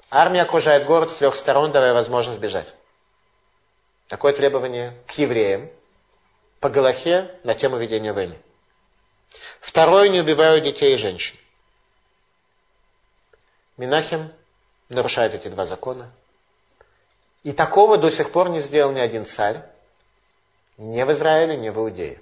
Армия окружает город с трех сторон, давая возможность бежать. Такое требование к евреям по Галахе на тему ведения войны. Второе, не убивают детей и женщин. Минахим нарушает эти два закона. И такого до сих пор не сделал ни один царь, ни в Израиле, ни в Иудее.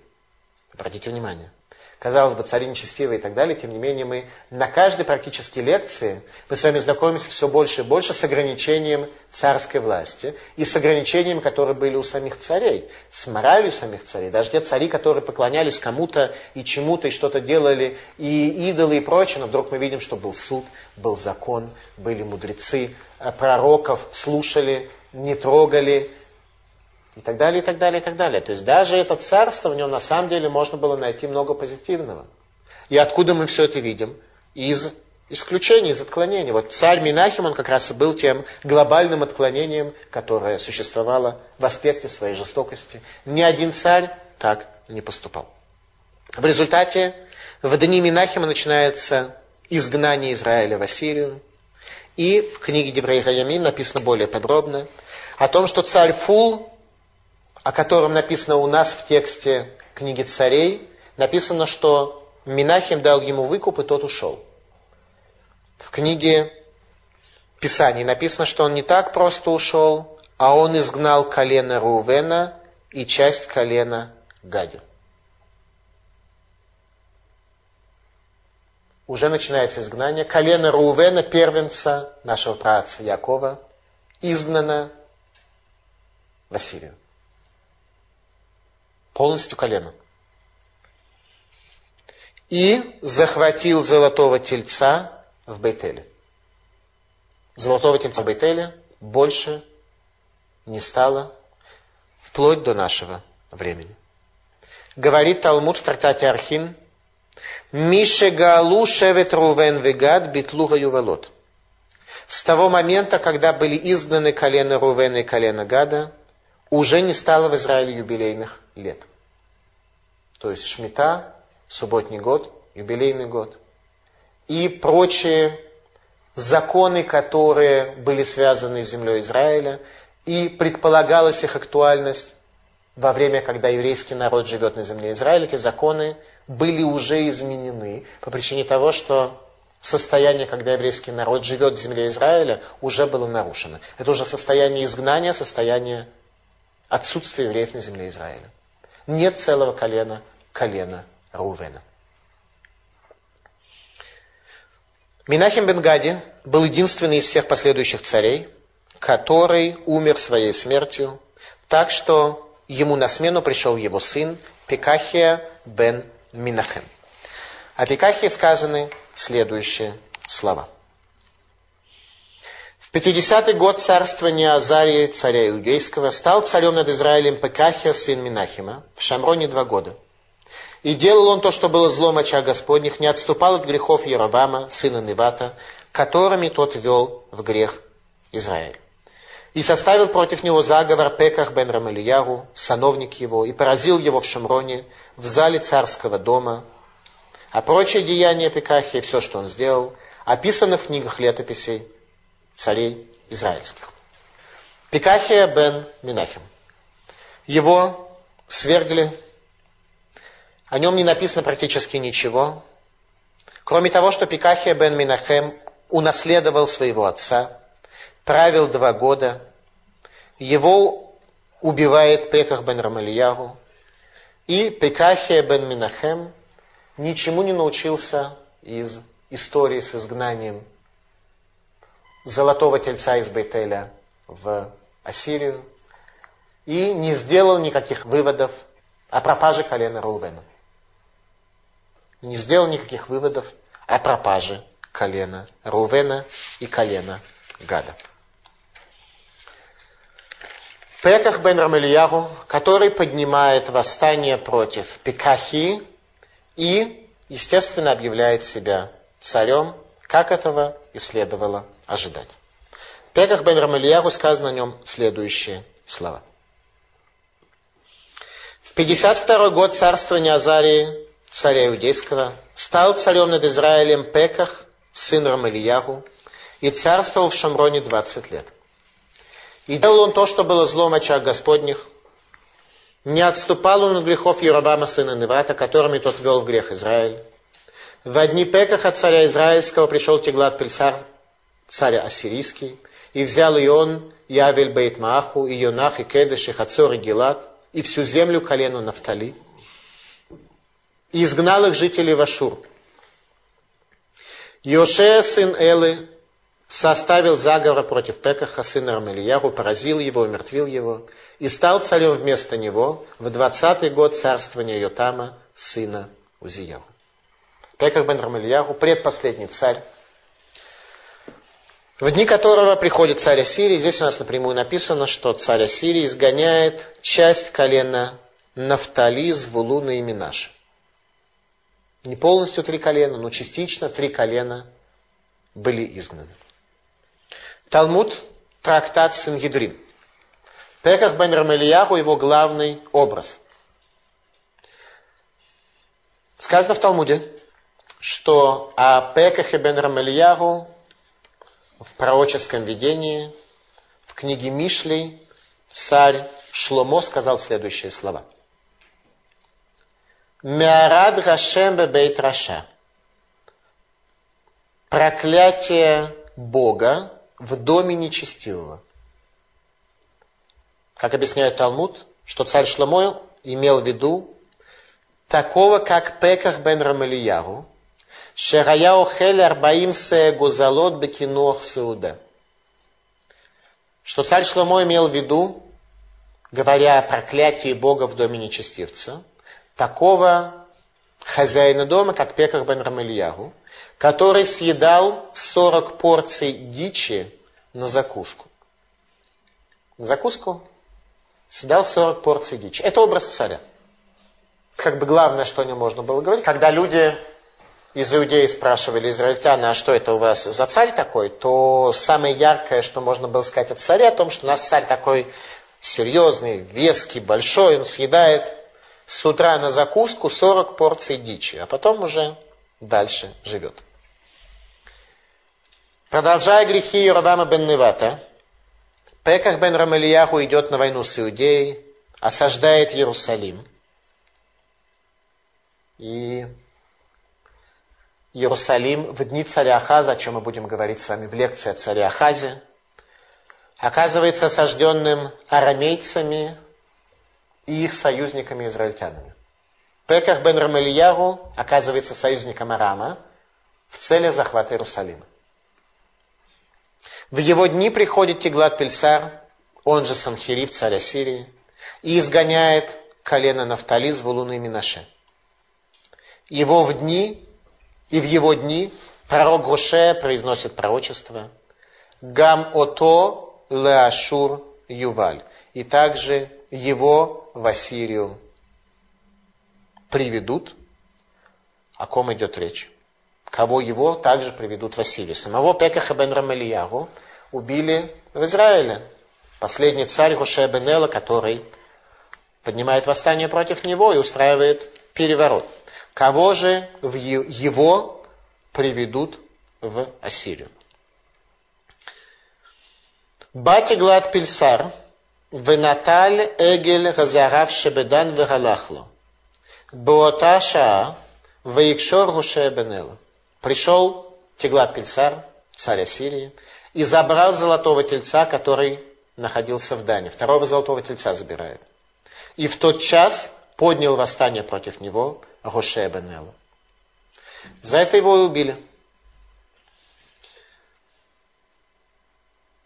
Обратите внимание. Казалось бы, цари нечестивые и так далее, тем не менее мы на каждой практически лекции мы с вами знакомимся все больше и больше с ограничением царской власти и с ограничениями, которые были у самих царей, с моралью самих царей. Даже те цари, которые поклонялись кому-то и чему-то, и что-то делали, и идолы и прочее, но вдруг мы видим, что был суд, был закон, были мудрецы, э, пророков слушали, не трогали, и так далее, и так далее, и так далее. То есть даже это царство, в нем на самом деле можно было найти много позитивного. И откуда мы все это видим? Из исключений, из отклонений. Вот царь Минахим, он как раз и был тем глобальным отклонением, которое существовало в аспекте своей жестокости. Ни один царь так не поступал. В результате в дни Минахима начинается изгнание Израиля в Ассирию. И в книге Деврей Хаямин написано более подробно о том, что царь Фул, о котором написано у нас в тексте книги царей, написано, что Минахим дал ему выкуп, и тот ушел. В книге Писаний написано, что он не так просто ушел, а он изгнал колено Рувена и часть колена Гади. Уже начинается изгнание. Колено Рувена, первенца нашего праца Якова, изгнано в Ассирию. Полностью колено и захватил золотого тельца в Бейтеле. Золотого тельца в Бейтеле больше не стало вплоть до нашего времени. Говорит Талмуд в трактате Архин, Мише Галу Шевет Рувен Вегад Битлуга Ювалот. С того момента, когда были изгнаны колено Рувена и колено Гада, уже не стало в Израиле юбилейных лет. То есть Шмита субботний год, юбилейный год, и прочие законы, которые были связаны с землей Израиля, и предполагалась их актуальность во время, когда еврейский народ живет на земле Израиля, эти законы были уже изменены по причине того, что состояние, когда еврейский народ живет в земле Израиля, уже было нарушено. Это уже состояние изгнания, состояние отсутствия евреев на земле Израиля. Нет целого колена, колена Рувена. Минахим бен Гади был единственный из всех последующих царей, который умер своей смертью, так что ему на смену пришел его сын Пекахия бен Минахем. О Пекахии сказаны следующие слова. В 50-й год царствования Азарии, царя Иудейского, стал царем над Израилем Пекахия, сын Минахима, в Шамроне два года – и делал он то, что было злом оча Господних, не отступал от грехов Яробама, сына Невата, которыми тот вел в грех Израиль. И составил против него заговор Пеках бен Рамалиягу, сановник его, и поразил его в Шамроне, в зале царского дома. А прочие деяния Пекахи все, что он сделал, описано в книгах летописей царей израильских. Пекахия бен Минахим. Его свергли о нем не написано практически ничего, кроме того, что Пикахия бен Минахем унаследовал своего отца, правил два года, его убивает Пеках бен Рамальягу, и Пекахия бен Минахем ничему не научился из истории с изгнанием золотого тельца из Бейтеля в Ассирию и не сделал никаких выводов о пропаже колена Рувена не сделал никаких выводов о пропаже колена Рувена и колена Гада. Пеках бен Рамельяру, который поднимает восстание против Пекахи и, естественно, объявляет себя царем, как этого и следовало ожидать. Пеках бен Рамельяру сказано о нем следующие слова. В 52 год царствования Азарии царя Иудейского, стал царем над Израилем Пеках, сын Рамельяху, и царствовал в Шамроне 20 лет. И делал он то, что было злом очах Господних. Не отступал он от грехов Яробама, сына Невата, которыми тот вел в грех Израиль. В одни Пекаха царя Израильского пришел Теглат Пельсар, царя Ассирийский, и взял и он, и Авель Бейт Мааху, и Йонах, и Кедеш, и Хацор, и Гелат, и всю землю колену Нафтали – и изгнал их жителей в Ашур. Йошея, сын Элы, составил заговор против Пекаха, сына Рамельяру, поразил его, умертвил его, и стал царем вместо него в двадцатый год царствования Йотама, сына Узияру. Пеках бен Рамельяру, предпоследний царь, в дни которого приходит царь Ассирии, здесь у нас напрямую написано, что царь Ассирии изгоняет часть колена Нафтали, Звулуна и Минаша. Не полностью три колена, но частично три колена были изгнаны. Талмуд, трактат Сингидрин. Пеках бен Рамельяху его главный образ. Сказано в Талмуде, что о Пекахе бен Рамельяху в пророческом видении, в книге Мишлей, царь Шломо сказал следующие слова. Меарад Рашем бейт Раша. Проклятие Бога в доме нечестивого. Как объясняет Талмуд, что царь Шломо имел в виду такого, как Пеках бен Рамелияру, Шерая охель арбаим гузалот бекинуах сауда. Что царь Шломо имел в виду, говоря о проклятии Бога в доме нечестивца, такого хозяина дома, как Пеках бен Рамельягу, который съедал 40 порций дичи на закуску. На закуску съедал 40 порций дичи. Это образ царя. Как бы главное, что не можно было говорить, когда люди из иудеи спрашивали израильтяне, а что это у вас за царь такой, то самое яркое, что можно было сказать о царе, о том, что у нас царь такой серьезный, веский, большой, он съедает с утра на закуску 40 порций дичи, а потом уже дальше живет. Продолжая грехи Иоравама бен Невата, Пеках бен Рамельяху идет на войну с Иудеей, осаждает Иерусалим. И Иерусалим в дни царя Ахаза, о чем мы будем говорить с вами в лекции о царе Ахазе, оказывается осажденным арамейцами и их союзниками-израильтянами. Пеках бен Рамельяру оказывается союзником Арама в целях захвата Иерусалима. В его дни приходит Тиглат Пельсар, он же Санхирив, царь Ассирии, и изгоняет колено Нафтали с Вулуны и Минаше. Его в дни и в его дни пророк Гоше произносит пророчество «Гам ото леашур юваль». И также его в Ассирию приведут. О ком идет речь? Кого его также приведут в Ассирию? Самого Пекаха бен Рамельягу убили в Израиле. Последний царь Гоше бен Эла, который поднимает восстание против него и устраивает переворот. Кого же в его приведут в Ассирию? Батиглад Пильсар, Венаталь Эгель Газарав Шебедан Вегалахло. Боата Шаа, Ваикшор Гуше Бенела. Пришел Тиглат Пильсар, царь Ассирии, и забрал золотого тельца, который находился в Дане. Второго золотого тельца забирает. И в тот час поднял восстание против него Гоше Бенелу. За это его и убили.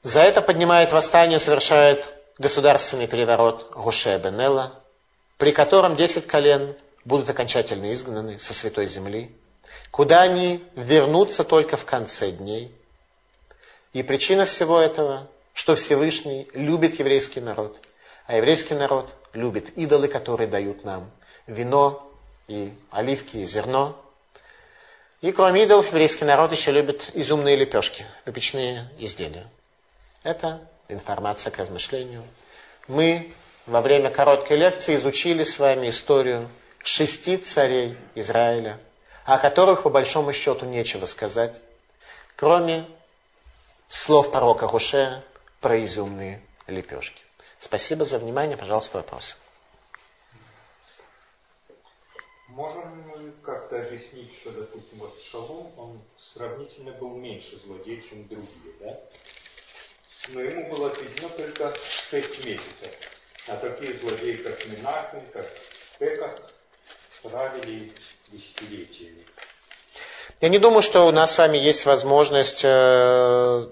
За это поднимает восстание, совершает государственный переворот Гоше Бенела, при котором десять колен будут окончательно изгнаны со святой земли, куда они вернутся только в конце дней. И причина всего этого, что Всевышний любит еврейский народ, а еврейский народ любит идолы, которые дают нам вино, и оливки, и зерно. И кроме идолов, еврейский народ еще любит изумные лепешки, выпечные изделия. Это информация к размышлению. Мы во время короткой лекции изучили с вами историю шести царей Израиля, о которых по большому счету нечего сказать, кроме слов пророка Хуше про изюмные лепешки. Спасибо за внимание. Пожалуйста, вопросы. Можем мы как-то объяснить, что, допустим, вот Шалом, он сравнительно был меньше злодей, чем другие, да? Но ему было отведено только 6 месяцев. А такие злодеи, как Минахин, как Пеках, правили десятилетиями. Я не думаю, что у нас с вами есть возможность э,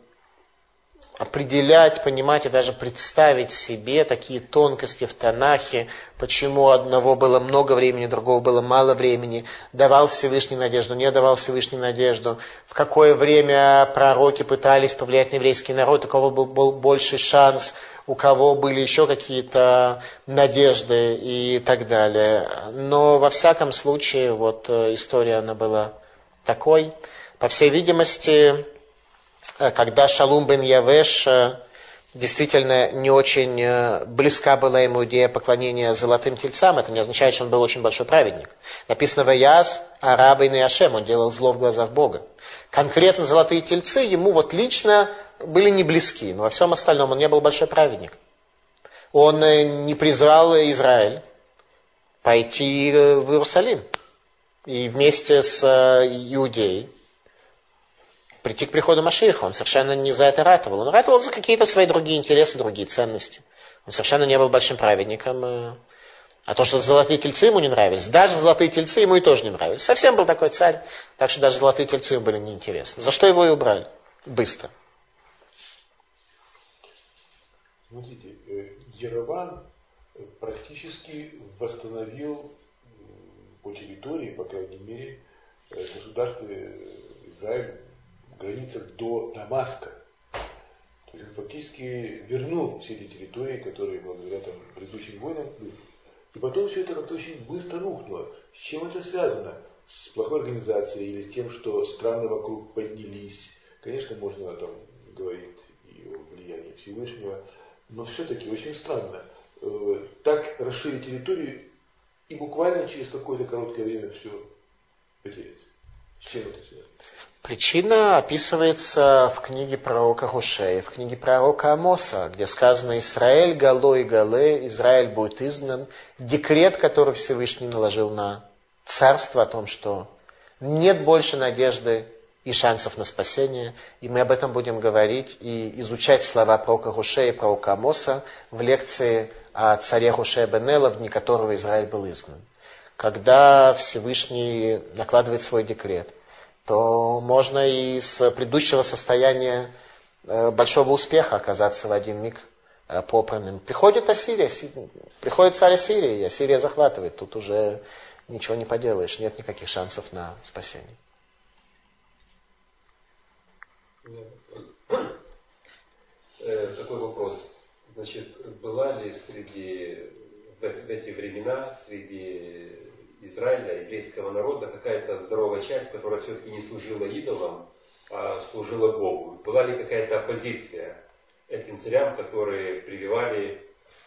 определять, понимать и даже представить себе такие тонкости в Танахе, почему одного было много времени, другого было мало времени, давал Всевышний надежду, не давал Всевышний надежду, в какое время пророки пытались повлиять на еврейский народ, у кого был, был больший шанс, у кого были еще какие-то надежды и так далее. Но во всяком случае, вот э, история она была такой. По всей видимости, когда Шалум бен Явеш э, действительно не очень э, близка была ему идея поклонения золотым тельцам, это не означает, что он был очень большой праведник. Написано «Ваяз араба и Неашем», он делал зло в глазах Бога. Конкретно золотые тельцы ему вот лично были не близки, но во всем остальном он не был большой праведник. Он не призвал Израиль пойти в Иерусалим и вместе с Иудеей прийти к приходу Машиха. Он совершенно не за это ратовал. Он ратовал за какие-то свои другие интересы, другие ценности. Он совершенно не был большим праведником. Э, а то, что золотые тельцы ему не нравились, даже золотые тельцы ему и тоже не нравились. Совсем был такой царь, так что даже золотые тельцы ему были неинтересны. За что его и убрали? Быстро. Смотрите, э, Ереван практически восстановил по территории, по крайней мере, э, государство Израиль границах до Дамаска. То есть он фактически вернул все эти территории, которые благодаря там, предыдущим войнам были. И потом все это как-то очень быстро рухнуло. С чем это связано? С плохой организацией или с тем, что страны вокруг поднялись? Конечно, можно там говорить и о влиянии Всевышнего, но все-таки очень странно. Э, так расширить территорию и буквально через какое-то короткое время все потерять. С чем это связано? Причина описывается в книге пророка Хушея, в книге пророка Амоса, где сказано «Израиль гало и гале, Израиль будет изгнан». Декрет, который Всевышний наложил на царство о том, что нет больше надежды и шансов на спасение. И мы об этом будем говорить и изучать слова пророка Хушея и пророка Амоса в лекции о царе Хушея Бенела, в дни которого Израиль был изгнан. Когда Всевышний накладывает свой декрет – то можно и с предыдущего состояния э, большого успеха оказаться в один миг э, попранным. Приходит Ассирия, приходит царь Ассирии, и Ассирия захватывает. Тут уже ничего не поделаешь, нет никаких шансов на спасение. Э, такой вопрос. Значит, была ли среди в эти времена среди Израиля, еврейского народа, какая-то здоровая часть, которая все-таки не служила идолам, а служила Богу. Была ли какая-то оппозиция этим царям, которые прививали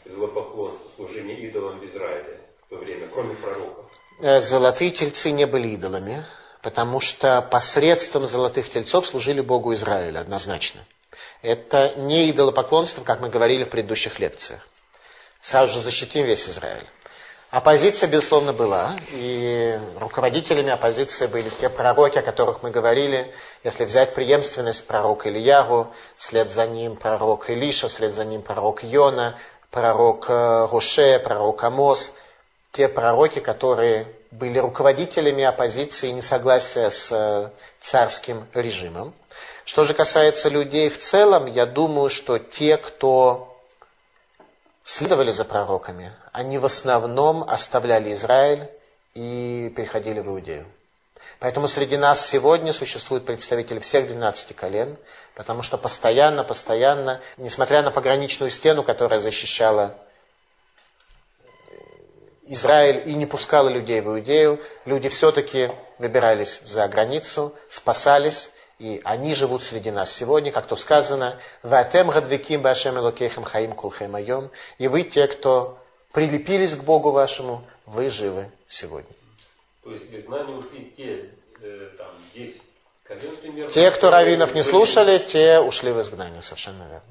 идолопоклонство, служение идолам в Израиле в то время, кроме пророков? Э, золотые тельцы не были идолами, потому что посредством золотых тельцов служили Богу Израиля однозначно. Это не идолопоклонство, как мы говорили в предыдущих лекциях. Сразу же защитим весь Израиль. Оппозиция, безусловно, была, и руководителями оппозиции были те пророки, о которых мы говорили. Если взять преемственность пророка Ильягу, след за ним пророк Илиша, след за ним пророк Йона, пророк Роше, пророк Амос, те пророки, которые были руководителями оппозиции и несогласия с э, царским режимом. Что же касается людей в целом, я думаю, что те, кто следовали за пророками, они в основном оставляли Израиль и переходили в Иудею. Поэтому среди нас сегодня существуют представители всех 12 колен, потому что постоянно, постоянно, несмотря на пограничную стену, которая защищала Израиль и не пускала людей в Иудею, люди все-таки выбирались за границу, спасались, и они живут среди нас сегодня, как то сказано, «Ватем гадвиким башем элокехем хаим кулхем айом», и вы те, кто прилепились к Богу вашему, вы живы сегодня. То есть в изгнание ушли те, э, там, 10 колен примерно? Те, кто раввинов не слушали, те ушли в изгнание, совершенно верно.